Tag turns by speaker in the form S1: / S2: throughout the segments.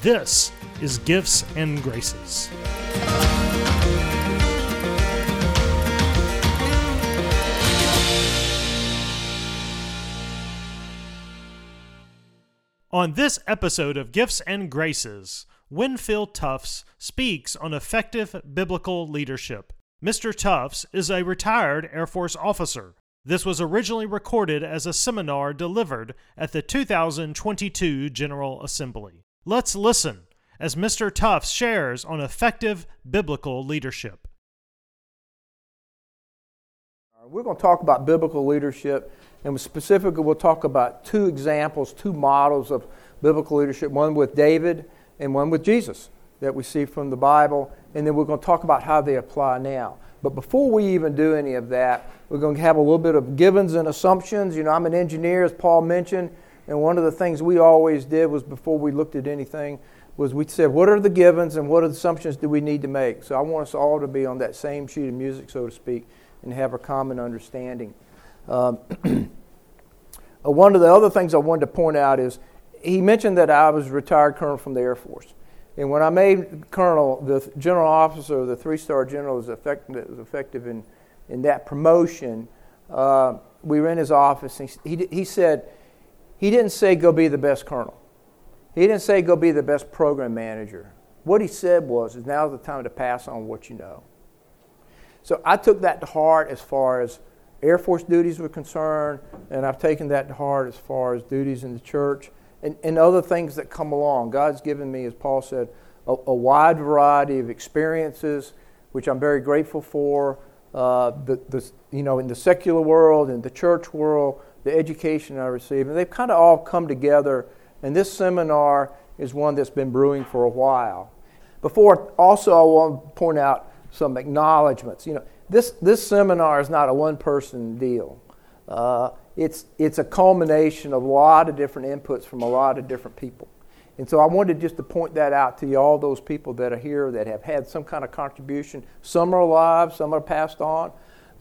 S1: This is Gifts and Graces. On this episode of Gifts and Graces, Winfield Tufts speaks on effective biblical leadership. Mr. Tufts is a retired Air Force officer. This was originally recorded as a seminar delivered at the 2022 General Assembly. Let's listen as Mr. Tufts shares on effective biblical leadership.
S2: We're going to talk about biblical leadership, and specifically, we'll talk about two examples, two models of biblical leadership one with David and one with Jesus that we see from the Bible, and then we're going to talk about how they apply now. But before we even do any of that, we're going to have a little bit of givens and assumptions. You know, I'm an engineer, as Paul mentioned. And one of the things we always did was before we looked at anything was we said, what are the givens and what assumptions do we need to make? So I want us all to be on that same sheet of music, so to speak, and have a common understanding. Um, uh, one of the other things I wanted to point out is he mentioned that I was retired colonel from the Air Force. And when I made colonel, the general officer, the three star general, was effective, was effective in, in that promotion. Uh, we were in his office, and he, he said, he didn't say go be the best colonel. He didn't say go be the best program manager. What he said was is now's the time to pass on what you know. So I took that to heart as far as Air Force duties were concerned, and I've taken that to heart as far as duties in the church and, and other things that come along. God's given me, as Paul said, a, a wide variety of experiences, which I'm very grateful for. Uh, the, the, you know, in the secular world, in the church world, the education I received, and they've kind of all come together. And this seminar is one that's been brewing for a while. Before, also, I want to point out some acknowledgments. You know, this, this seminar is not a one person deal. Uh, it's, it's a culmination of a lot of different inputs from a lot of different people. And so I wanted just to point that out to you, all those people that are here that have had some kind of contribution. Some are alive, some are passed on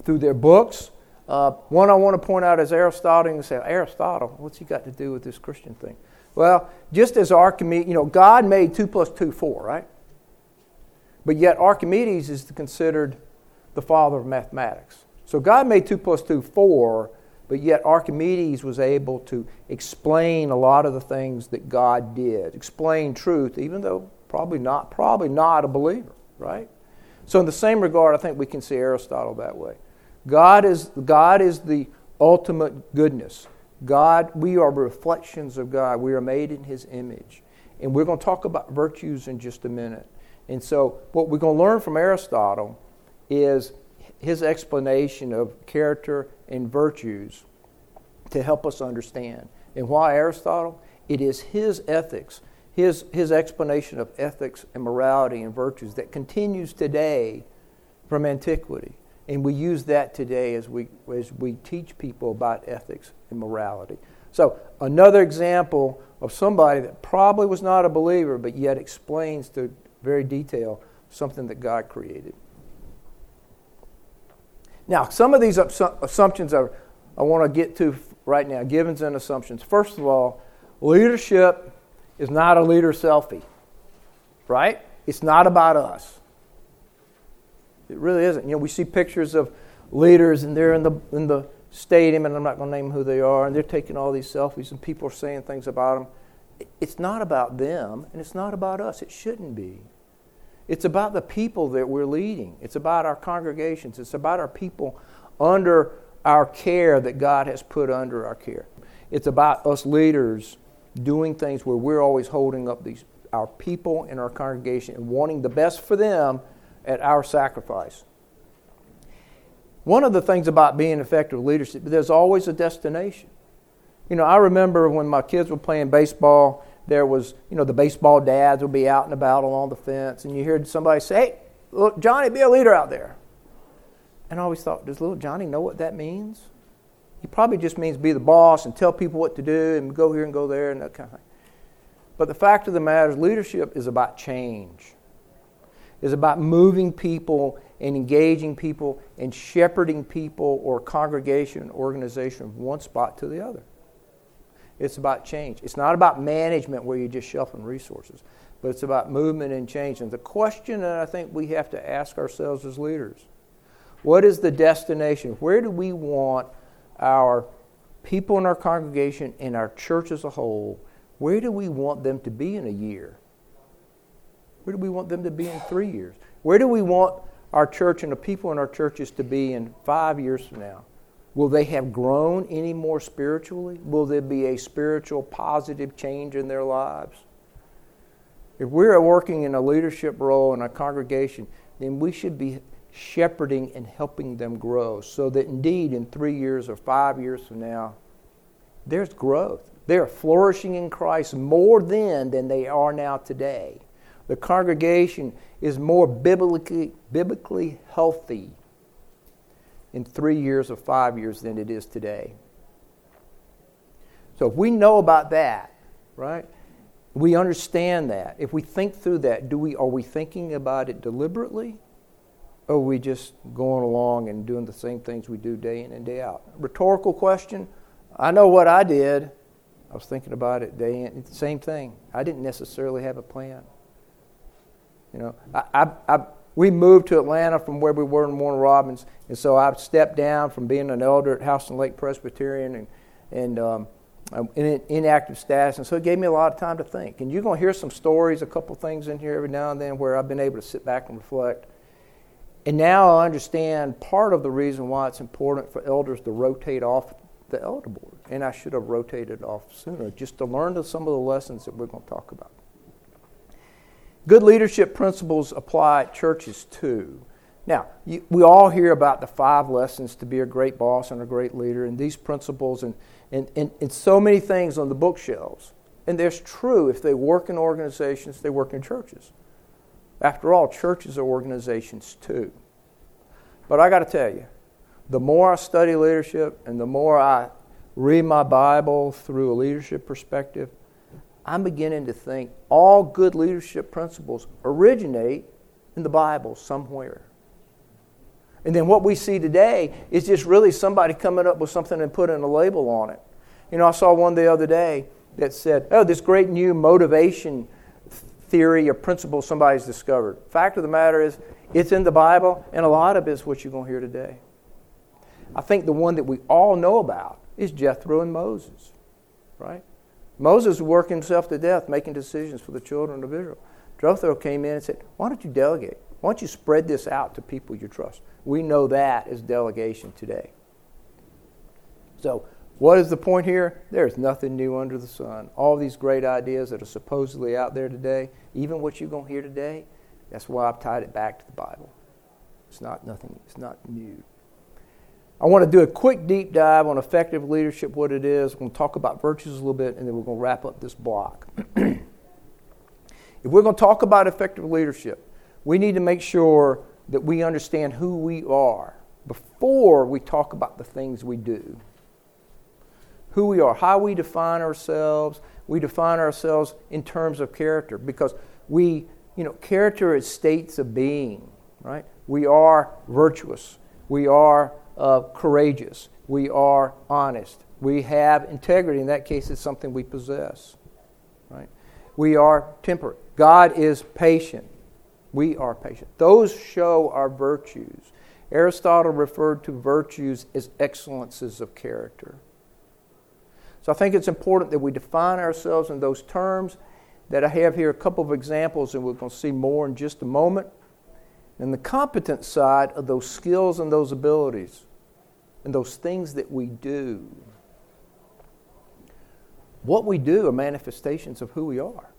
S2: through their books, uh, one I want to point out is Aristotle. You say, Aristotle, what's he got to do with this Christian thing? Well, just as Archimedes, you know, God made 2 plus 2 4, right? But yet Archimedes is considered the father of mathematics. So God made 2 plus 2 4, but yet Archimedes was able to explain a lot of the things that God did, explain truth, even though probably not, probably not a believer, right? So in the same regard, I think we can see Aristotle that way. God is, God is the ultimate goodness. God, we are reflections of God. We are made in His image. And we're going to talk about virtues in just a minute. And so, what we're going to learn from Aristotle is his explanation of character and virtues to help us understand. And why Aristotle? It is his ethics, his, his explanation of ethics and morality and virtues that continues today from antiquity. And we use that today as we, as we teach people about ethics and morality. So, another example of somebody that probably was not a believer, but yet explains to very detail something that God created. Now, some of these assumptions are, I want to get to right now givens and assumptions. First of all, leadership is not a leader selfie, right? It's not about us. It really isn't. You know, we see pictures of leaders and they're in the in the stadium, and I'm not going to name who they are, and they're taking all these selfies, and people are saying things about them. it's not about them and it's not about us. It shouldn't be. It's about the people that we're leading. It's about our congregations. It's about our people under our care that God has put under our care. It's about us leaders doing things where we're always holding up these our people in our congregation and wanting the best for them at our sacrifice. One of the things about being effective leadership, there's always a destination. You know, I remember when my kids were playing baseball, there was, you know, the baseball dads would be out and about along the fence, and you heard somebody say, Hey, look, Johnny, be a leader out there. And I always thought, does little Johnny know what that means? He probably just means be the boss and tell people what to do and go here and go there and that kind of thing. But the fact of the matter is, leadership is about change. It's about moving people and engaging people and shepherding people or congregation, organization from one spot to the other. It's about change. It's not about management where you're just shuffling resources, but it's about movement and change. And the question that I think we have to ask ourselves as leaders what is the destination? Where do we want our people in our congregation and our church as a whole? Where do we want them to be in a year? Where do we want them to be in three years? Where do we want our church and the people in our churches to be in five years from now? Will they have grown any more spiritually? Will there be a spiritual positive change in their lives? If we're working in a leadership role in a congregation, then we should be shepherding and helping them grow so that indeed in three years or five years from now, there's growth. They're flourishing in Christ more then than they are now today. The congregation is more biblically, biblically healthy in three years or five years than it is today. So if we know about that, right? We understand that. If we think through that, do we are we thinking about it deliberately? Or are we just going along and doing the same things we do day in and day out? Rhetorical question. I know what I did. I was thinking about it day in. Same thing. I didn't necessarily have a plan. You know, I, I, I we moved to Atlanta from where we were in Warner Robins, and so I stepped down from being an elder at House Houston Lake Presbyterian and and um, in inactive status, and so it gave me a lot of time to think. And you're going to hear some stories, a couple things in here every now and then where I've been able to sit back and reflect. And now I understand part of the reason why it's important for elders to rotate off the elder board, and I should have rotated off sooner, just to learn some of the lessons that we're going to talk about. Good leadership principles apply at churches too. Now, you, we all hear about the five lessons to be a great boss and a great leader, and these principles, and, and, and, and so many things on the bookshelves. And there's true if they work in organizations, they work in churches. After all, churches are organizations too. But I got to tell you, the more I study leadership and the more I read my Bible through a leadership perspective, I'm beginning to think all good leadership principles originate in the Bible somewhere. And then what we see today is just really somebody coming up with something and putting a label on it. You know, I saw one the other day that said, oh, this great new motivation theory or principle somebody's discovered. Fact of the matter is, it's in the Bible, and a lot of it is what you're going to hear today. I think the one that we all know about is Jethro and Moses, right? Moses worked himself to death making decisions for the children of Israel. Jethro came in and said, Why don't you delegate? Why don't you spread this out to people you trust? We know that as delegation today. So, what is the point here? There's nothing new under the sun. All these great ideas that are supposedly out there today, even what you're going to hear today, that's why I've tied it back to the Bible. It's not nothing, it's not new. I want to do a quick deep dive on effective leadership, what it is. We're going to talk about virtues a little bit, and then we're going to wrap up this block. if we're going to talk about effective leadership, we need to make sure that we understand who we are before we talk about the things we do. Who we are, how we define ourselves. We define ourselves in terms of character because we, you know, character is states of being, right? We are virtuous. We are uh, courageous. We are honest. We have integrity. In that case, it's something we possess. Right? We are temperate. God is patient. We are patient. Those show our virtues. Aristotle referred to virtues as excellences of character. So I think it's important that we define ourselves in those terms. That I have here a couple of examples, and we're going to see more in just a moment. And the competent side of those skills and those abilities and those things that we do. What we do are manifestations of who we are.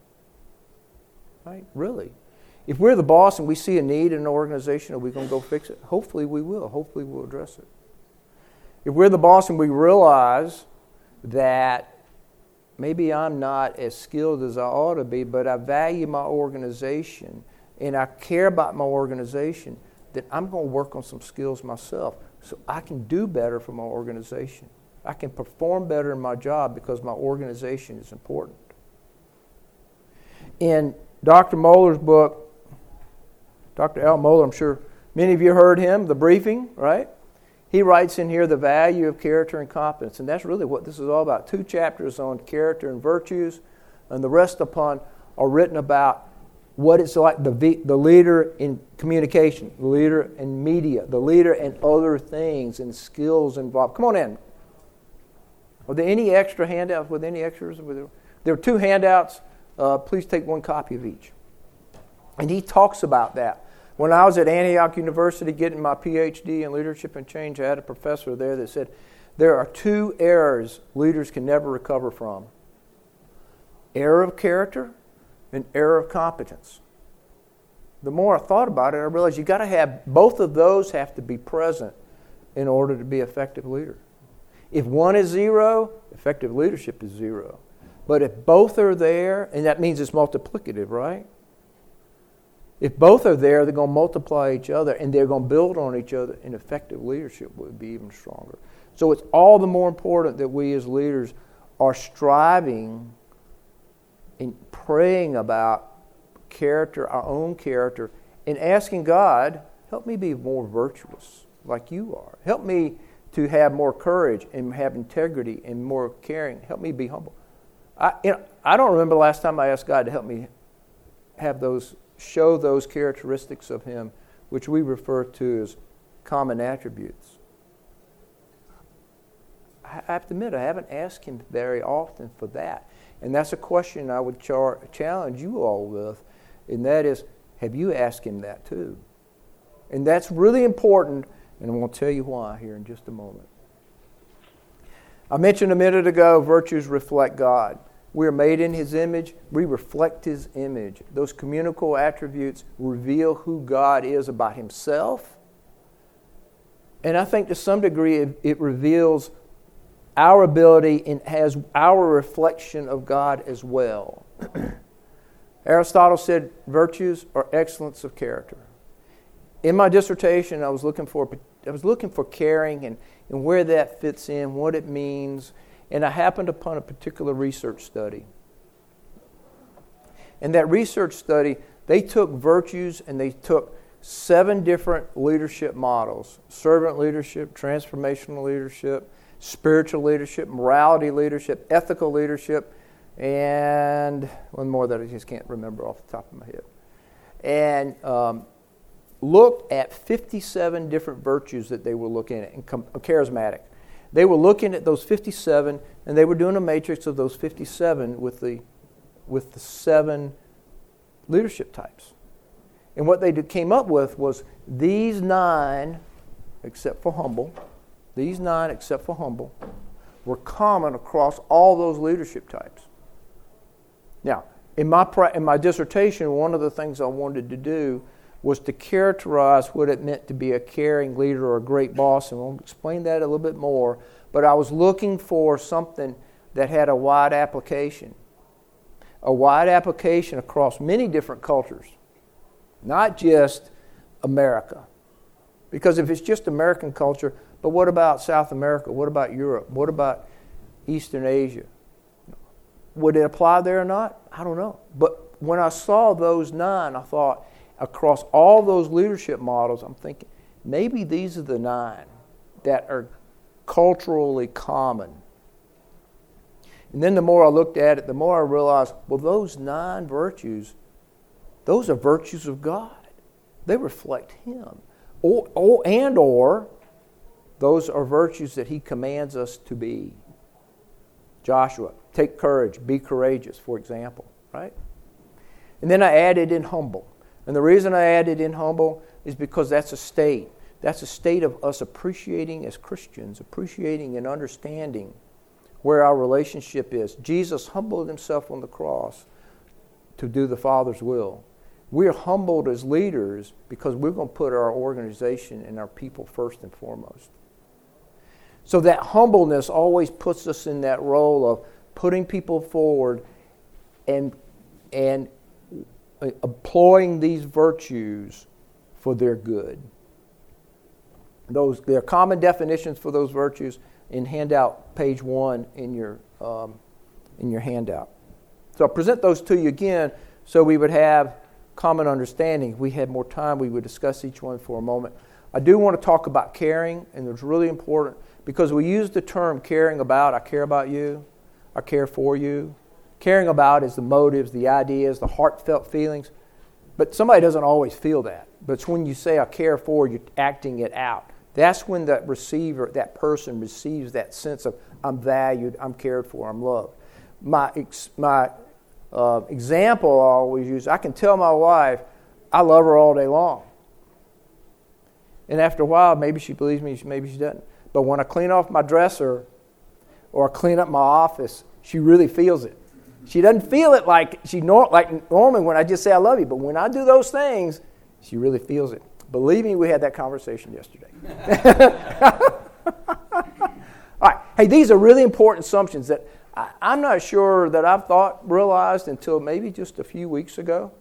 S2: Right? Really. If we're the boss and we see a need in an organization, are we going to go fix it? Hopefully we will. Hopefully we'll address it. If we're the boss and we realize that maybe I'm not as skilled as I ought to be, but I value my organization and I care about my organization, then I'm going to work on some skills myself so I can do better for my organization. I can perform better in my job because my organization is important. In Dr. Mohler's book, Dr. Al Mohler, I'm sure many of you heard him, The Briefing, right? He writes in here the value of character and competence, and that's really what this is all about. Two chapters on character and virtues, and the rest upon are written about what it's like the, the leader in communication, the leader in media, the leader in other things and skills involved. Come on in. Are there any extra handouts with any extras? There are two handouts. Uh, please take one copy of each. And he talks about that. When I was at Antioch University getting my PhD in leadership and change, I had a professor there that said there are two errors leaders can never recover from error of character an error of competence. The more I thought about it, I realized you've got to have both of those have to be present in order to be effective leader. If one is zero, effective leadership is zero. But if both are there, and that means it's multiplicative, right? If both are there, they're going to multiply each other and they're going to build on each other, and effective leadership would be even stronger. So it's all the more important that we as leaders are striving and praying about character, our own character, and asking God, help me be more virtuous like you are. Help me to have more courage and have integrity and more caring. Help me be humble. I, you know, I don't remember the last time I asked God to help me have those, show those characteristics of Him, which we refer to as common attributes. I have to admit, I haven't asked Him very often for that. And that's a question I would char- challenge you all with, and that is have you asked him that too? And that's really important, and I'm going to tell you why here in just a moment. I mentioned a minute ago virtues reflect God. We are made in His image. We reflect His image. Those communicable attributes reveal who God is about Himself. And I think to some degree it, it reveals our ability and has our reflection of God as well. Aristotle said virtues are excellence of character. In my dissertation, I was looking for I was looking for caring and, and where that fits in, what it means, and I happened upon a particular research study. In that research study, they took virtues and they took seven different leadership models servant leadership, transformational leadership, spiritual leadership, morality leadership, ethical leadership, and one more that I just can't remember off the top of my head. And um, looked at 57 different virtues that they were looking at, and com- charismatic. They were looking at those 57, and they were doing a matrix of those 57 with the, with the seven leadership types. And what they did, came up with was these nine, except for humble, these nine, except for humble, were common across all those leadership types. Now, in my, in my dissertation, one of the things I wanted to do was to characterize what it meant to be a caring leader or a great boss, and I'll explain that a little bit more. But I was looking for something that had a wide application, a wide application across many different cultures, not just America. Because if it's just American culture, but what about South America? What about Europe? What about Eastern Asia? Would it apply there or not? I don't know. But when I saw those nine, I thought across all those leadership models, I'm thinking maybe these are the nine that are culturally common. And then the more I looked at it, the more I realized well, those nine virtues, those are virtues of God. They reflect Him. Or, or, and or those are virtues that he commands us to be. Joshua, take courage, be courageous, for example, right? And then I added in humble. And the reason I added in humble is because that's a state. That's a state of us appreciating as Christians, appreciating and understanding where our relationship is. Jesus humbled himself on the cross to do the Father's will. We're humbled as leaders because we're going to put our organization and our people first and foremost. So that humbleness always puts us in that role of putting people forward and, and employing these virtues for their good. Those, there are common definitions for those virtues in handout page one in your, um, in your handout. So I'll present those to you again so we would have common understanding. If we had more time, we would discuss each one for a moment. I do want to talk about caring, and it's really important because we use the term caring about. I care about you, I care for you. Caring about is the motives, the ideas, the heartfelt feelings. But somebody doesn't always feel that. But it's when you say I care for, you're acting it out. That's when that receiver, that person receives that sense of I'm valued, I'm cared for, I'm loved. My, my uh, example I always use I can tell my wife I love her all day long. And after a while, maybe she believes me, maybe she doesn't. But when I clean off my dresser or I clean up my office, she really feels it. She doesn't feel it like she nor- like normally when I just say I love you, but when I do those things, she really feels it. Believe me, we had that conversation yesterday. All right. Hey, these are really important assumptions that I, am not sure that I've thought, realized until maybe just a few weeks ago.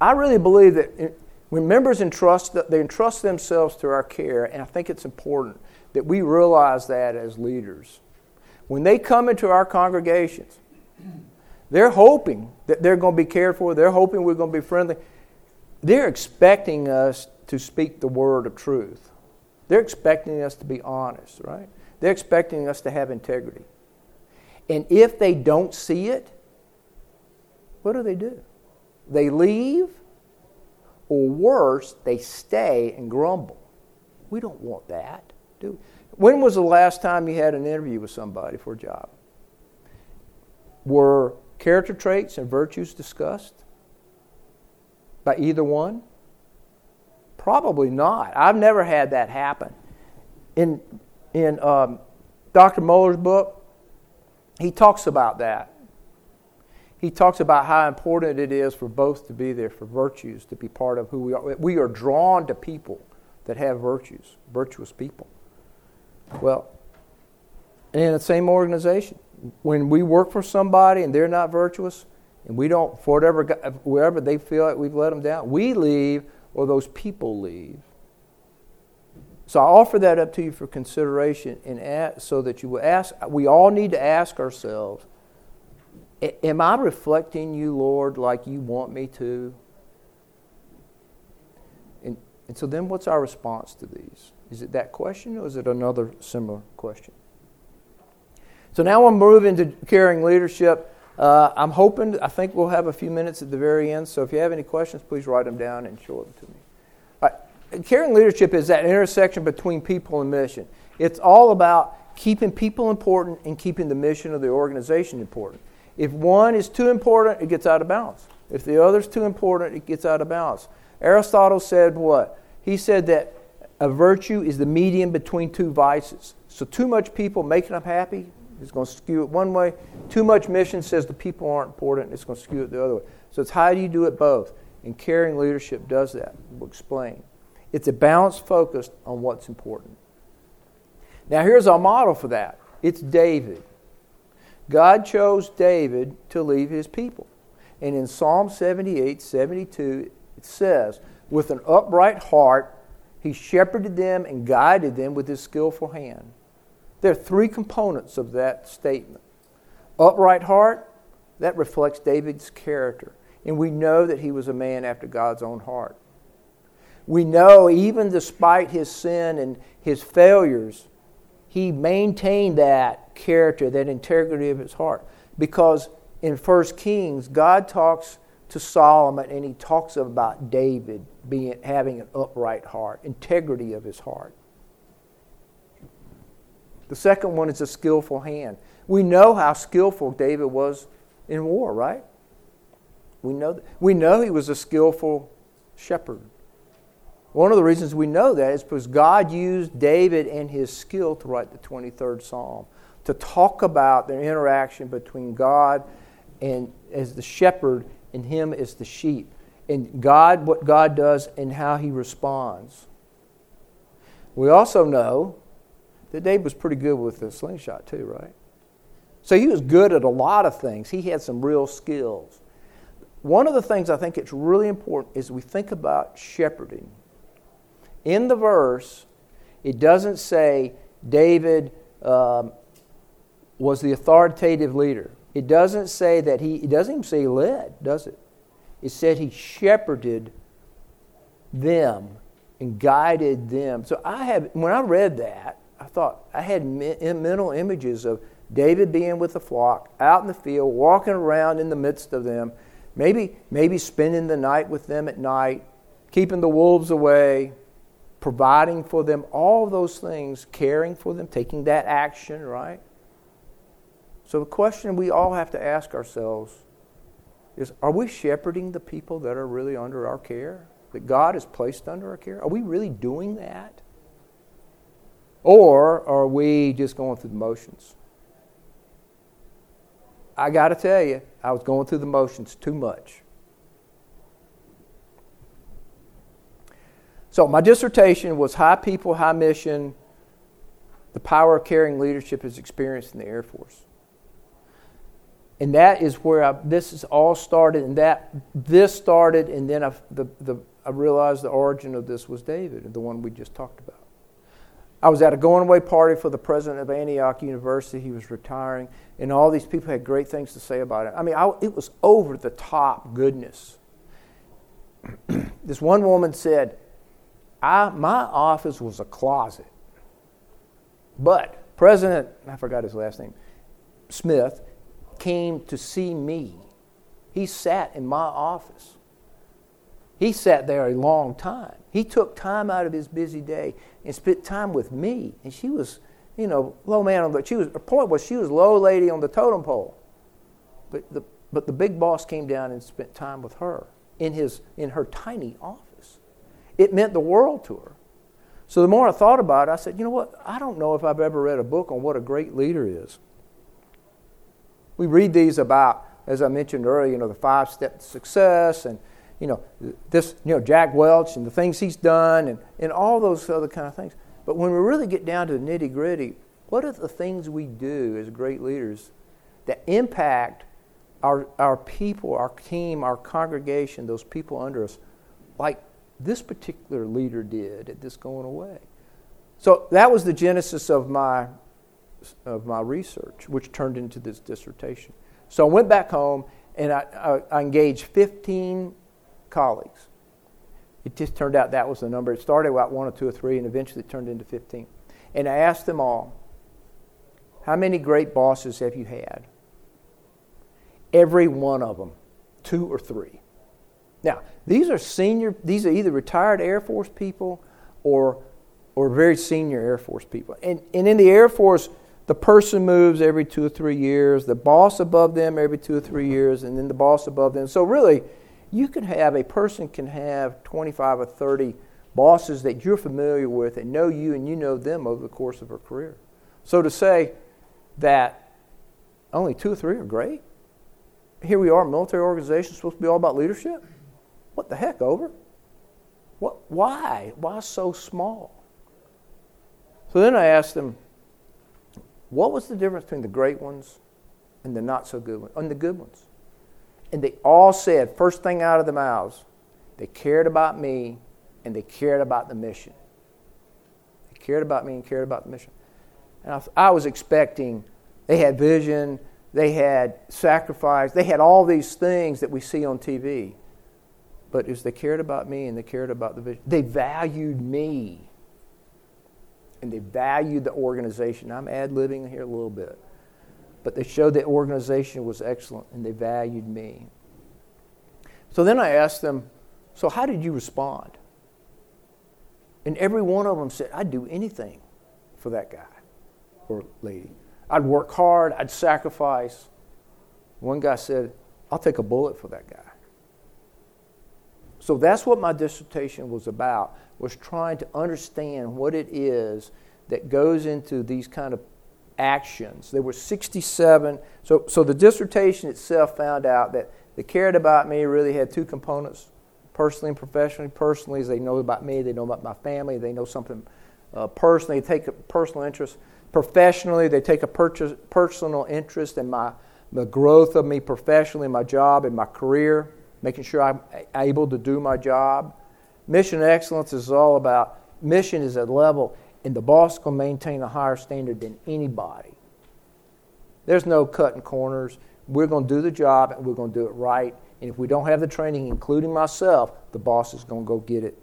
S2: I really believe that when members entrust, they entrust themselves to our care, and I think it's important that we realize that as leaders. When they come into our congregations, they're hoping that they're going to be cared for, they're hoping we're going to be friendly. They're expecting us to speak the word of truth. They're expecting us to be honest, right? They're expecting us to have integrity. And if they don't see it, what do they do? They leave, or worse, they stay and grumble. We don't want that, do we? When was the last time you had an interview with somebody for a job? Were character traits and virtues discussed? by either one? Probably not. I've never had that happen. In, in um, Dr. Mohler's book, he talks about that. He talks about how important it is for both to be there, for virtues to be part of who we are. We are drawn to people that have virtues, virtuous people. Well, in the same organization, when we work for somebody and they're not virtuous, and we don't, for whatever, wherever they feel like we've let them down, we leave or those people leave. So I offer that up to you for consideration and ask, so that you will ask, we all need to ask ourselves, am I reflecting you, Lord, like you want me to? And, and so then what's our response to these? Is it that question or is it another similar question? So now I'm moving to caring leadership. Uh, I'm hoping, I think we'll have a few minutes at the very end, so if you have any questions, please write them down and show them to me. Right. Caring leadership is that intersection between people and mission. It's all about keeping people important and keeping the mission of the organization important. If one is too important, it gets out of balance. If the other is too important, it gets out of balance. Aristotle said what? He said that a virtue is the medium between two vices. So, too much people making them happy is going to skew it one way. Too much mission says the people aren't important. It's going to skew it the other way. So it's how do you do it both? And caring leadership does that. We'll explain. It's a balanced focus on what's important. Now, here's our model for that it's David. God chose David to lead his people. And in Psalm 78 72, it says, With an upright heart, he shepherded them and guided them with his skillful hand. There are three components of that statement. Upright heart, that reflects David's character. And we know that he was a man after God's own heart. We know, even despite his sin and his failures, he maintained that character, that integrity of his heart. Because in 1 Kings, God talks to Solomon and he talks about David being, having an upright heart, integrity of his heart. The second one is a skillful hand. We know how skillful David was in war, right? We know, we know he was a skillful shepherd. One of the reasons we know that is because God used David and his skill to write the 23rd Psalm, to talk about the interaction between God and as the shepherd and him as the sheep. And God, what God does and how he responds. We also know that David was pretty good with the slingshot, too, right? So he was good at a lot of things. He had some real skills. One of the things I think it's really important is we think about shepherding in the verse, it doesn't say David um, was the authoritative leader. It doesn't say that he, it doesn't even say he led, does it? It said he shepherded them and guided them. So I have, when I read that, I thought I had mental images of David being with the flock, out in the field, walking around in the midst of them, maybe, maybe spending the night with them at night, keeping the wolves away, providing for them, all those things, caring for them, taking that action, right? So the question we all have to ask ourselves is are we shepherding the people that are really under our care? That God has placed under our care? Are we really doing that? Or are we just going through the motions? I got to tell you, I was going through the motions too much. So, my dissertation was High People, High Mission The Power of Caring Leadership is Experienced in the Air Force. And that is where I, this is all started, and that this started, and then I, the, the, I realized the origin of this was David, the one we just talked about. I was at a going away party for the president of Antioch University. He was retiring, and all these people had great things to say about it. I mean, I, it was over the top goodness. this one woman said, I, my office was a closet. But President, I forgot his last name, Smith, came to see me. He sat in my office. He sat there a long time. He took time out of his busy day and spent time with me. And she was, you know, low man on the. She was. Her point was she was low lady on the totem pole, but the but the big boss came down and spent time with her in his in her tiny office. It meant the world to her. So the more I thought about it, I said, you know what? I don't know if I've ever read a book on what a great leader is. We read these about, as I mentioned earlier, you know, the five steps to success and, you know, this, you know, Jack Welch and the things he's done and, and all those other kind of things. But when we really get down to the nitty gritty, what are the things we do as great leaders that impact our, our people, our team, our congregation, those people under us, like this particular leader did at this going away. So that was the genesis of my, of my research, which turned into this dissertation. So I went back home and I, I, I engaged 15 colleagues. It just turned out that was the number. It started about one or two or three, and eventually it turned into 15. And I asked them all, How many great bosses have you had? Every one of them, two or three. Now, these are senior, these are either retired Air Force people or, or very senior Air Force people. And, and in the Air Force, the person moves every two or three years, the boss above them every two or three years, and then the boss above them. So, really, you can have a person can have 25 or 30 bosses that you're familiar with and know you and you know them over the course of her career. So, to say that only two or three are great, here we are, military organization supposed to be all about leadership. What the heck, over? What, why? Why so small? So then I asked them, what was the difference between the great ones and the not so good ones, and the good ones? And they all said, first thing out of their mouths, they cared about me and they cared about the mission. They cared about me and cared about the mission. And I, I was expecting, they had vision, they had sacrifice, they had all these things that we see on TV but as they cared about me and they cared about the vision, they valued me. And they valued the organization. I'm ad libbing here a little bit. But they showed the organization was excellent and they valued me. So then I asked them, So how did you respond? And every one of them said, I'd do anything for that guy or lady. I'd work hard, I'd sacrifice. One guy said, I'll take a bullet for that guy. So that's what my dissertation was about, was trying to understand what it is that goes into these kind of actions. There were 67. So, so the dissertation itself found out that the cared about me really had two components personally and professionally. Personally, they know about me, they know about my family, they know something uh, personally, they take a personal interest. Professionally, they take a purchase, personal interest in my the growth of me professionally, my job, and my career, making sure I'm able to do my job. Mission excellence is all about mission is a level, and the boss can maintain a higher standard than anybody. There's no cutting corners. We're going to do the job, and we're going to do it right. And if we don't have the training, including myself, the boss is going to go get it.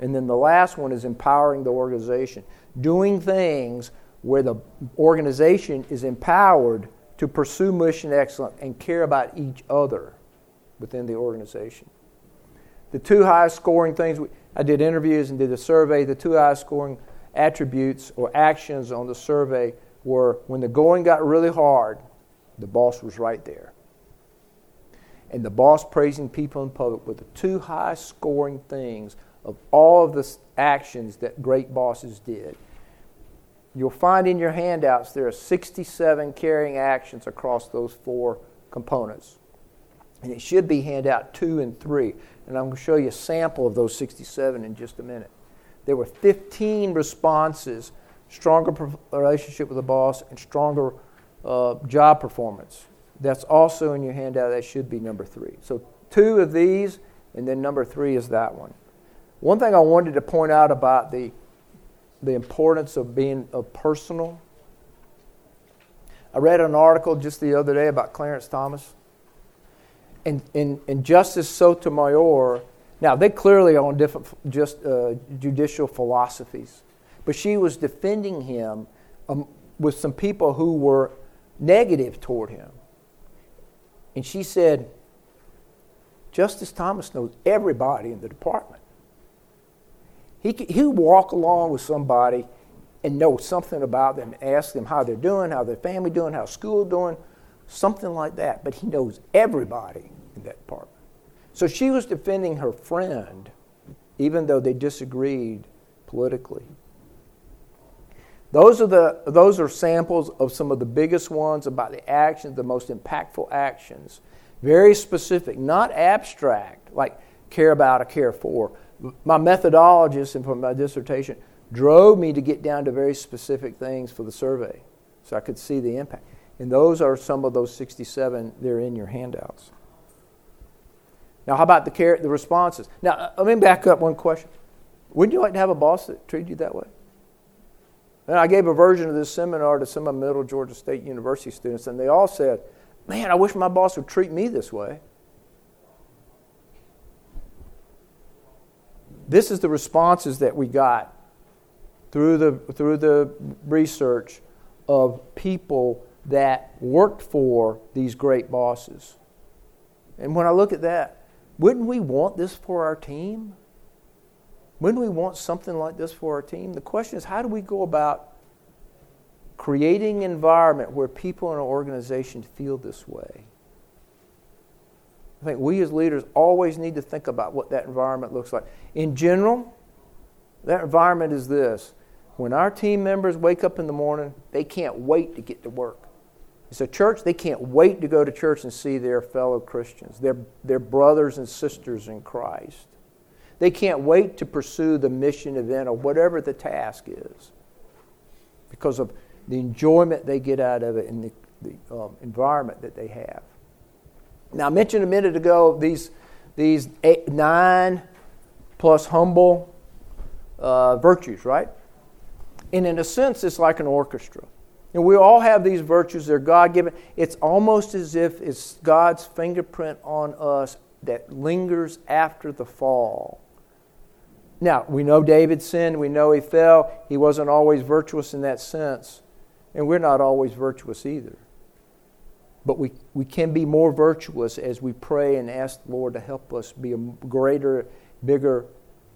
S2: And then the last one is empowering the organization, doing things where the organization is empowered to pursue mission excellence and care about each other within the organization. The two highest scoring things, I did interviews and did a survey. The two highest scoring attributes or actions on the survey were when the going got really hard, the boss was right there. And the boss praising people in public were the two highest scoring things of all of the actions that great bosses did. You'll find in your handouts there are 67 carrying actions across those four components. And it should be handout two and three. And I'm going to show you a sample of those 67 in just a minute. There were 15 responses stronger relationship with the boss and stronger uh, job performance. That's also in your handout. That should be number three. So, two of these, and then number three is that one. One thing I wanted to point out about the the importance of being of personal. I read an article just the other day about Clarence Thomas. And, and, and Justice Sotomayor, now they clearly are on different just uh, judicial philosophies, but she was defending him um, with some people who were negative toward him. And she said, Justice Thomas knows everybody in the department. He he walk along with somebody and know something about them, ask them how they're doing, how their family doing, how school doing, something like that. But he knows everybody in that part. So she was defending her friend, even though they disagreed politically. Those are, the, those are samples of some of the biggest ones about the actions, the most impactful actions. Very specific, not abstract, like care about or care for, my methodologist and for my dissertation drove me to get down to very specific things for the survey so I could see the impact. And those are some of those 67, they're in your handouts. Now, how about the, care, the responses? Now, uh, let me back up one question. Wouldn't you like to have a boss that treated you that way? And I gave a version of this seminar to some of Middle Georgia State University students, and they all said, Man, I wish my boss would treat me this way. This is the responses that we got through the, through the research of people that worked for these great bosses. And when I look at that, wouldn't we want this for our team? Wouldn't we want something like this for our team? The question is how do we go about creating an environment where people in an organization feel this way? I think we as leaders always need to think about what that environment looks like. In general, that environment is this. When our team members wake up in the morning, they can't wait to get to work. It's a church, they can't wait to go to church and see their fellow Christians, their, their brothers and sisters in Christ. They can't wait to pursue the mission event or whatever the task is because of the enjoyment they get out of it and the, the um, environment that they have. Now, I mentioned a minute ago these, these eight, nine plus humble uh, virtues, right? And in a sense, it's like an orchestra. And we all have these virtues, they're God given. It's almost as if it's God's fingerprint on us that lingers after the fall. Now, we know David sinned, we know he fell. He wasn't always virtuous in that sense. And we're not always virtuous either. But we, we can be more virtuous as we pray and ask the Lord to help us be a greater, bigger,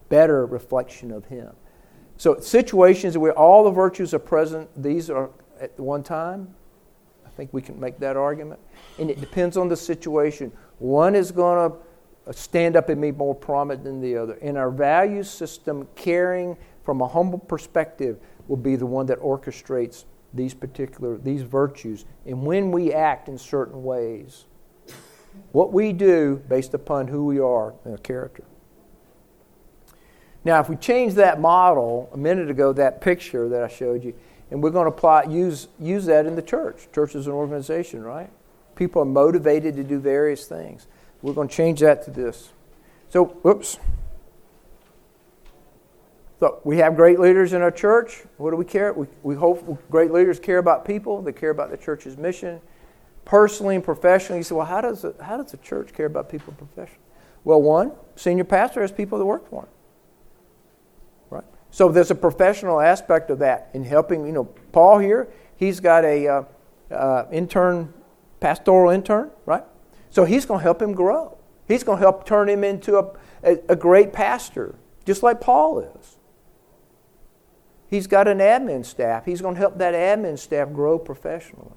S2: better reflection of Him. So, situations where all the virtues are present, these are at one time. I think we can make that argument. And it depends on the situation. One is going to stand up and be more prominent than the other. In our value system, caring from a humble perspective will be the one that orchestrates these particular these virtues and when we act in certain ways what we do based upon who we are and our character now if we change that model a minute ago that picture that i showed you and we're going to apply use use that in the church church is an organization right people are motivated to do various things we're going to change that to this so whoops so we have great leaders in our church. What do we care? We, we hope great leaders care about people. They care about the church's mission, personally and professionally. You say, well, how does a, how does the church care about people professionally? Well, one, senior pastor has people that work for him. So there's a professional aspect of that in helping. You know, Paul here, he's got a uh, uh, intern, pastoral intern, right? So he's going to help him grow. He's going to help turn him into a, a, a great pastor, just like Paul is. He's got an admin staff. He's going to help that admin staff grow professionally.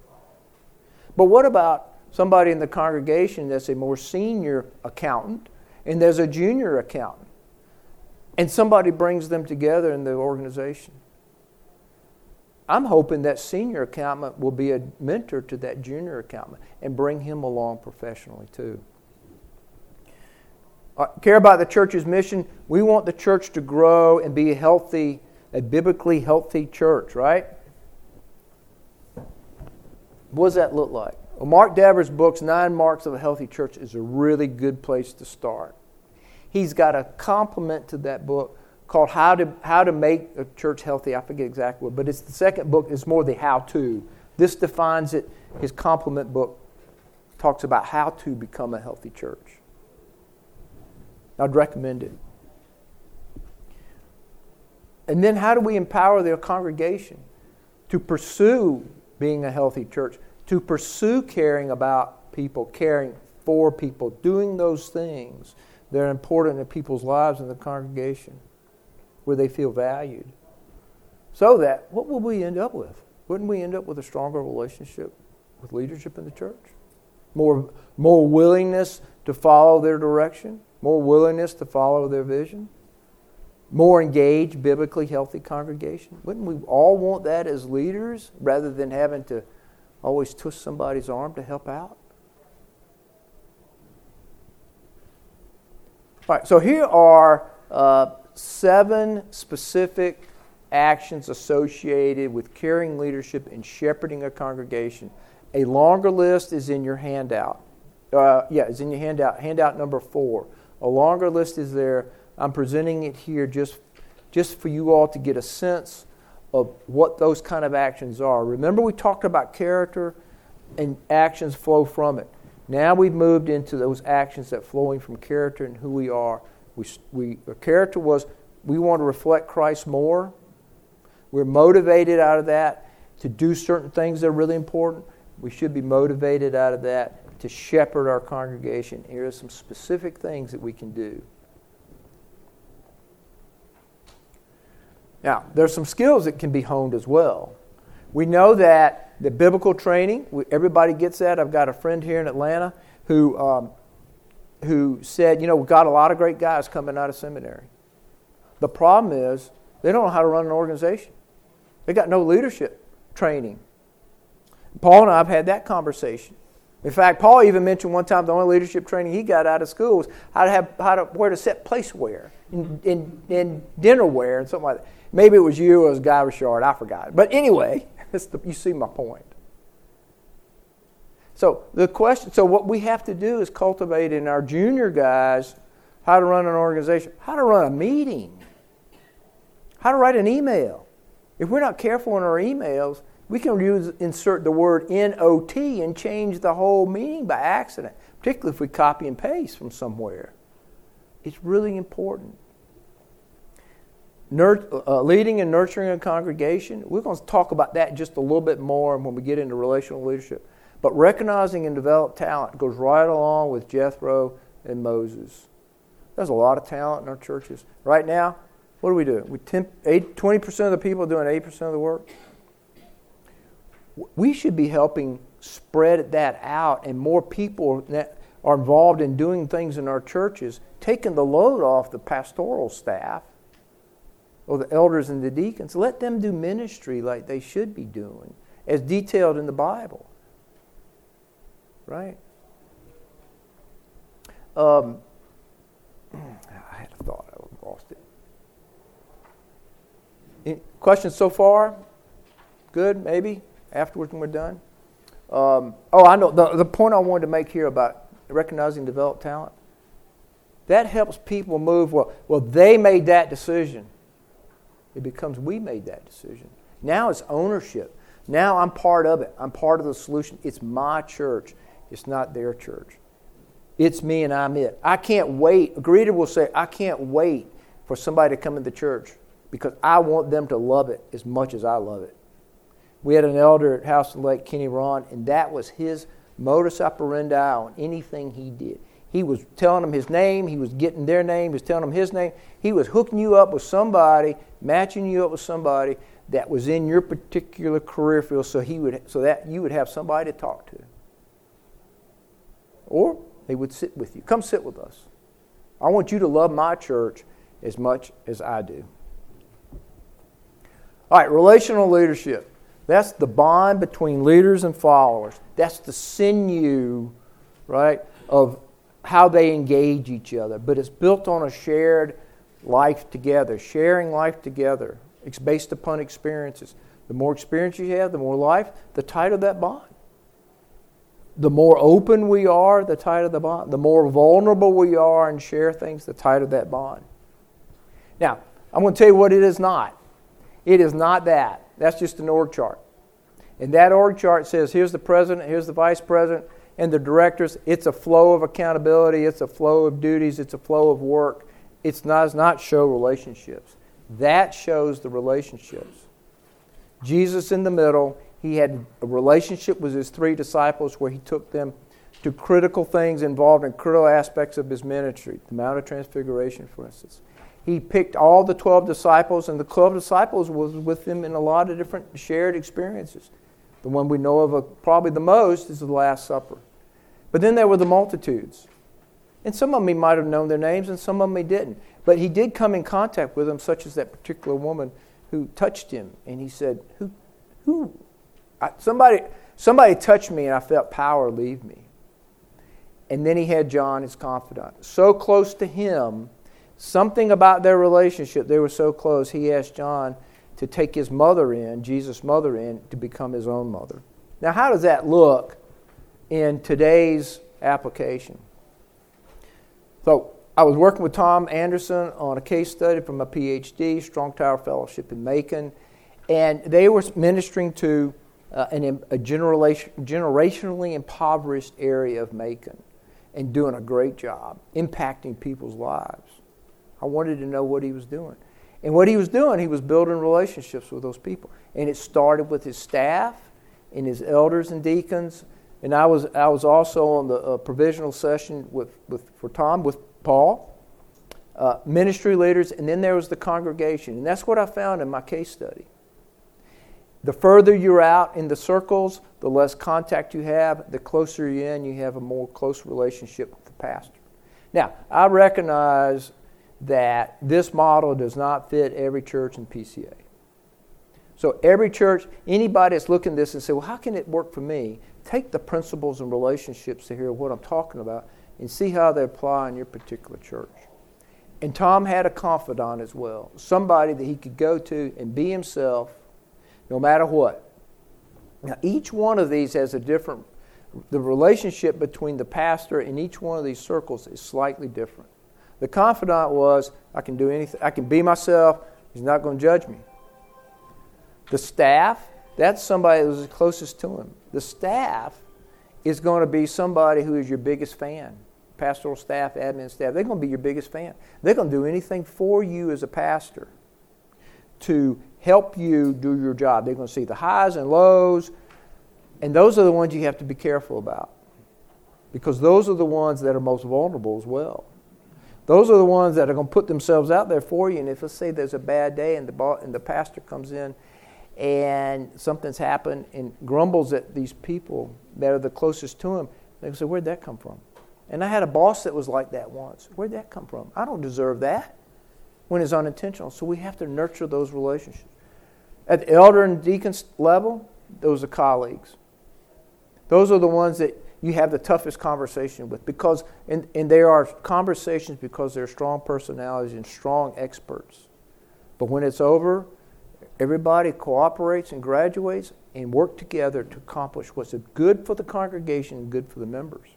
S2: But what about somebody in the congregation that's a more senior accountant and there's a junior accountant? And somebody brings them together in the organization. I'm hoping that senior accountant will be a mentor to that junior accountant and bring him along professionally too. Uh, care about the church's mission. We want the church to grow and be a healthy a biblically healthy church, right? What does that look like? Well, Mark Dever's books, Nine Marks of a Healthy Church, is a really good place to start. He's got a complement to that book called How to, How to Make a Church Healthy. I forget exactly what, but it's the second book, it's more the how to. This defines it. His complement book talks about how to become a healthy church. I'd recommend it. And then how do we empower their congregation to pursue being a healthy church, to pursue caring about people, caring for people, doing those things that are important in people's lives in the congregation where they feel valued? So that, what will we end up with? Wouldn't we end up with a stronger relationship with leadership in the church? More, more willingness to follow their direction, more willingness to follow their vision? more engaged, biblically healthy congregation? Wouldn't we all want that as leaders rather than having to always twist somebody's arm to help out? All right, so here are uh, seven specific actions associated with caring leadership and shepherding a congregation. A longer list is in your handout. Uh, yeah, it's in your handout, handout number four. A longer list is there I'm presenting it here just, just for you all to get a sense of what those kind of actions are. Remember, we talked about character and actions flow from it. Now we've moved into those actions that flowing from character and who we are. We, we, our character was we want to reflect Christ more. We're motivated out of that to do certain things that are really important. We should be motivated out of that to shepherd our congregation. Here are some specific things that we can do. Now, there's some skills that can be honed as well. We know that the biblical training, everybody gets that. I've got a friend here in Atlanta who, um, who said, you know, we've got a lot of great guys coming out of seminary. The problem is they don't know how to run an organization. They got no leadership training. Paul and I have had that conversation. In fact, Paul even mentioned one time the only leadership training he got out of school was how to have how to where to set placeware in, in, in dinnerware and something like that. Maybe it was you or it was Guy Richard. I forgot. But anyway, the, you see my point. So the question. So what we have to do is cultivate in our junior guys how to run an organization, how to run a meeting, how to write an email. If we're not careful in our emails, we can use insert the word NOT and change the whole meaning by accident, particularly if we copy and paste from somewhere. It's really important uh, leading and nurturing a congregation, we're going to talk about that just a little bit more when we get into relational leadership. But recognizing and develop talent goes right along with Jethro and Moses. There's a lot of talent in our churches. Right now, what do we do? We 10, 20% of the people doing 80% of the work. we should be helping spread that out, and more people are involved in doing things in our churches, taking the load off the pastoral staff or the elders and the deacons. Let them do ministry like they should be doing, as detailed in the Bible. Right? Um, I had a thought, I lost it. Any questions so far? Good, maybe? Afterwards, when we're done? Um, oh, I know. The, the point I wanted to make here about recognizing developed talent, that helps people move. Well, well, they made that decision. It becomes we made that decision. Now it's ownership. Now I'm part of it. I'm part of the solution. It's my church. It's not their church. It's me and I'm it. I can't wait. A greeter will say, I can't wait for somebody to come into church because I want them to love it as much as I love it. We had an elder at Houston Lake, Kenny Ron, and that was his modus operandi on anything he did. He was telling them his name, he was getting their name, he was telling them his name. He was hooking you up with somebody, matching you up with somebody that was in your particular career field so he would so that you would have somebody to talk to. Or they would sit with you. Come sit with us. I want you to love my church as much as I do. All right, relational leadership. That's the bond between leaders and followers. That's the sinew, right, of how they engage each other. But it's built on a shared life together, sharing life together. It's based upon experiences. The more experience you have, the more life, the tighter that bond. The more open we are, the tighter the bond. The more vulnerable we are and share things, the tighter that bond. Now, I'm going to tell you what it is not. It is not that. That's just an org chart. And that org chart says here's the president, here's the vice president, and the directors. It's a flow of accountability, it's a flow of duties, it's a flow of work. It's not, does not show relationships. That shows the relationships. Jesus in the middle, he had a relationship with his three disciples where he took them to critical things involved in critical aspects of his ministry, the Mount of Transfiguration, for instance he picked all the 12 disciples, and the 12 disciples was with him in a lot of different shared experiences. The one we know of uh, probably the most is the Last Supper. But then there were the multitudes. And some of them he might have known their names, and some of them he didn't. But he did come in contact with them, such as that particular woman who touched him. And he said, Who? who? I, somebody, somebody touched me, and I felt power leave me. And then he had John, his confidant, so close to him Something about their relationship, they were so close, he asked John to take his mother in, Jesus' mother in, to become his own mother. Now, how does that look in today's application? So, I was working with Tom Anderson on a case study from a PhD, Strong Tower Fellowship in Macon, and they were ministering to uh, an, a generation, generationally impoverished area of Macon and doing a great job, impacting people's lives. I wanted to know what he was doing. And what he was doing, he was building relationships with those people. And it started with his staff and his elders and deacons. And I was, I was also on the uh, provisional session with, with, for Tom with Paul, uh, ministry leaders, and then there was the congregation. And that's what I found in my case study. The further you're out in the circles, the less contact you have, the closer you're in, you have a more close relationship with the pastor. Now, I recognize that this model does not fit every church in PCA. So every church, anybody that's looking at this and say, well, how can it work for me? Take the principles and relationships to hear what I'm talking about and see how they apply in your particular church. And Tom had a confidant as well, somebody that he could go to and be himself no matter what. Now, each one of these has a different, the relationship between the pastor and each one of these circles is slightly different. The confidant was, I can do anything, I can be myself, he's not going to judge me. The staff, that's somebody that was closest to him. The staff is going to be somebody who is your biggest fan. Pastoral staff, admin staff, they're going to be your biggest fan. They're going to do anything for you as a pastor to help you do your job. They're going to see the highs and lows, and those are the ones you have to be careful about because those are the ones that are most vulnerable as well. Those are the ones that are going to put themselves out there for you. And if let's say there's a bad day and the, and the pastor comes in and something's happened and grumbles at these people that are the closest to him, they can say, Where'd that come from? And I had a boss that was like that once. Where'd that come from? I don't deserve that when it's unintentional. So we have to nurture those relationships. At the elder and deacon level, those are colleagues. Those are the ones that you have the toughest conversation with because and, and they are conversations because they're strong personalities and strong experts. But when it's over, everybody cooperates and graduates and work together to accomplish what's good for the congregation and good for the members.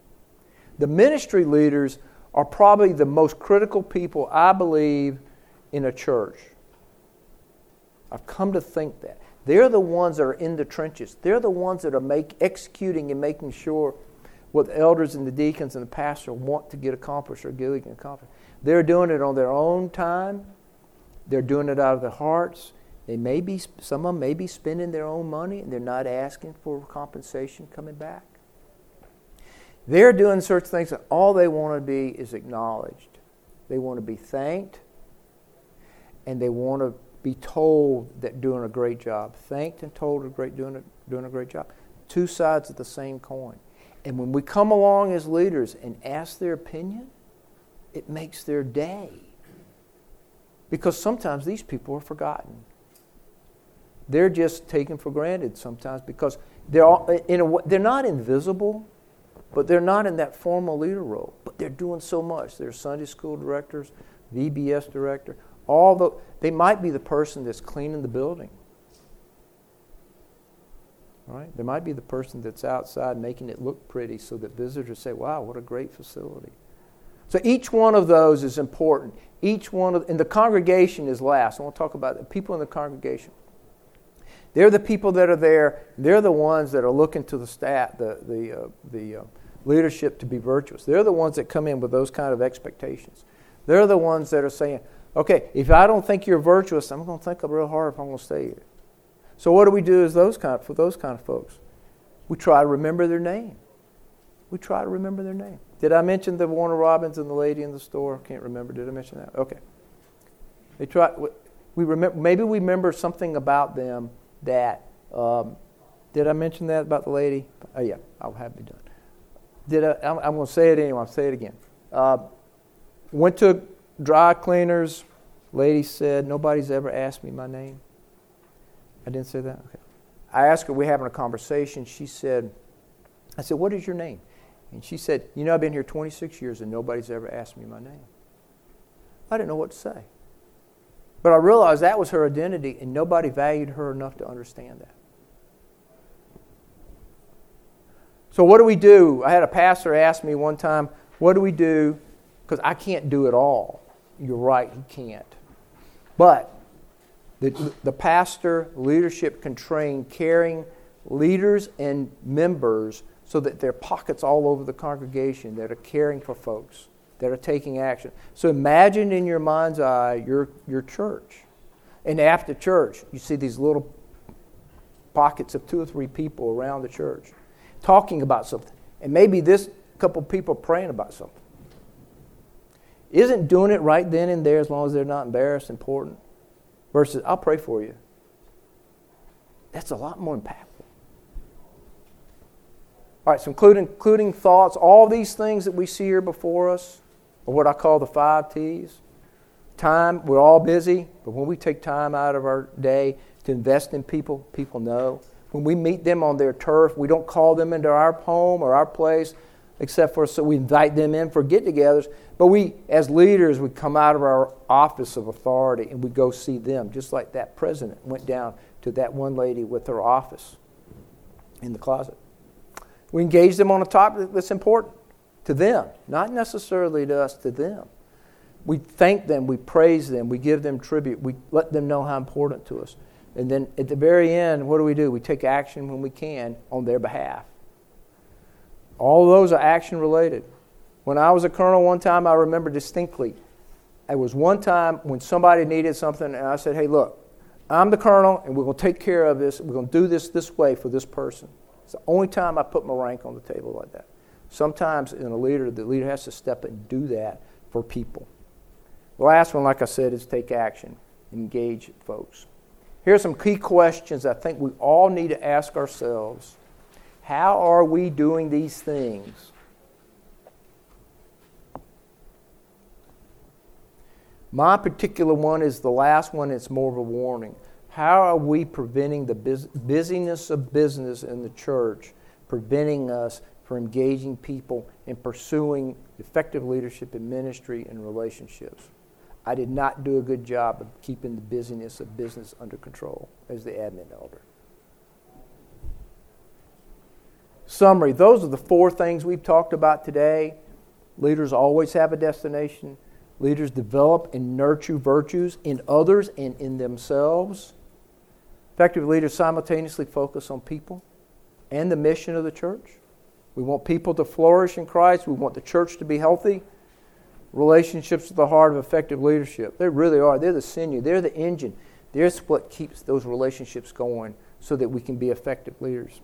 S2: The ministry leaders are probably the most critical people, I believe, in a church. I've come to think that. They're the ones that are in the trenches. They're the ones that are make, executing and making sure what the elders and the deacons and the pastor want to get accomplished or get accomplished. They're doing it on their own time. They're doing it out of their hearts. They may be, some of them may be spending their own money and they're not asking for compensation coming back. They're doing certain things that all they want to be is acknowledged. They want to be thanked and they want to be told that doing a great job. Thanked and told a great doing a, doing a great job. Two sides of the same coin. And when we come along as leaders and ask their opinion, it makes their day. Because sometimes these people are forgotten they're just taken for granted sometimes because they're, all, in a, they're not invisible, but they're not in that formal leader role. But they're doing so much. They're Sunday school directors, VBS director. All the, they might be the person that's cleaning the building. Right? They might be the person that's outside making it look pretty so that visitors say, wow, what a great facility. So each one of those is important. Each one of, and the congregation is last. I want to talk about the people in the congregation. They're the people that are there. They're the ones that are looking to the stat, the, the, uh, the uh, leadership to be virtuous. They're the ones that come in with those kind of expectations. They're the ones that are saying, okay, if I don't think you're virtuous, I'm going to think real hard if I'm going to stay here. So what do we do as those kind of, for those kind of folks? We try to remember their name. We try to remember their name. Did I mention the Warner Robins and the lady in the store? Can't remember. Did I mention that? Okay. They try. We remember. Maybe we remember something about them that. Um, did I mention that about the lady? Oh, yeah, I'll have it done. Did I, I'm, I'm going to say it anyway. I'll say it again. Uh, went to dry cleaners. Lady said, Nobody's ever asked me my name. I didn't say that? Okay. I asked her, we're having a conversation. She said, I said, What is your name? And she said, You know, I've been here 26 years and nobody's ever asked me my name. I didn't know what to say. But I realized that was her identity, and nobody valued her enough to understand that. So, what do we do? I had a pastor ask me one time, What do we do? Because I can't do it all. You're right, he can't. But the, the pastor leadership can train caring leaders and members so that there are pockets all over the congregation that are caring for folks that are taking action. So imagine in your mind's eye your, your church. And after church, you see these little pockets of two or three people around the church talking about something. And maybe this couple people praying about something. Isn't doing it right then and there, as long as they're not embarrassed, important? Versus, I'll pray for you. That's a lot more impactful. All right, so including, including thoughts, all these things that we see here before us are what I call the five T's. Time, we're all busy, but when we take time out of our day to invest in people, people know. When we meet them on their turf, we don't call them into our home or our place, except for so we invite them in for get togethers. But we, as leaders, we come out of our office of authority and we go see them, just like that president went down to that one lady with her office in the closet. We engage them on a topic that's important to them, not necessarily to us, to them. We thank them, we praise them, we give them tribute, we let them know how important to us. And then at the very end, what do we do? We take action when we can on their behalf. All those are action related. When I was a colonel one time, I remember distinctly. It was one time when somebody needed something, and I said, Hey, look, I'm the colonel, and we're going to take care of this. We're going to do this this way for this person. It's the only time I put my rank on the table like that. Sometimes in a leader, the leader has to step and do that for people. The last one, like I said, is take action, engage folks. Here are some key questions I think we all need to ask ourselves. How are we doing these things? My particular one is the last one, it's more of a warning. How are we preventing the busyness of business in the church, preventing us from engaging people and pursuing effective leadership in ministry and relationships? I did not do a good job of keeping the busyness of business under control as the admin elder. Summary those are the four things we've talked about today. Leaders always have a destination. Leaders develop and nurture virtues in others and in themselves. Effective leaders simultaneously focus on people and the mission of the church. We want people to flourish in Christ. We want the church to be healthy. Relationships are the heart of effective leadership. They really are. They're the sinew, they're the engine. They're what keeps those relationships going so that we can be effective leaders.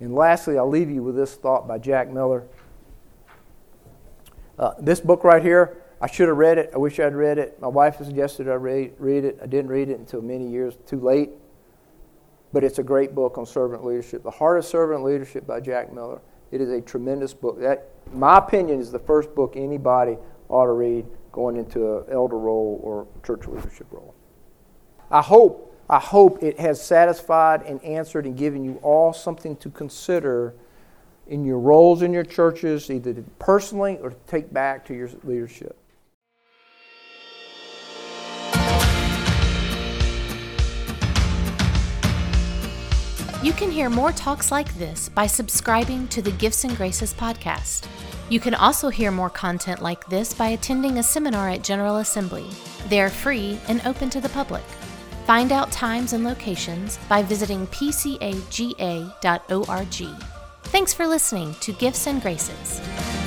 S2: And lastly, I'll leave you with this thought by Jack Miller. Uh, this book right here, I should have read it. I wish I'd read it. My wife suggested I read, read it. I didn't read it until many years too late. But it's a great book on servant leadership. The Heart of Servant Leadership by Jack Miller. It is a tremendous book. That, my opinion, is the first book anybody ought to read going into an elder role or church leadership role. I hope, I hope it has satisfied and answered and given you all something to consider in your roles in your churches, either personally or to take back to your leadership.
S3: You can hear more talks like this by subscribing to the Gifts and Graces podcast. You can also hear more content like this by attending a seminar at General Assembly. They are free and open to the public. Find out times and locations by visiting pcaga.org. Thanks for listening to Gifts and Graces.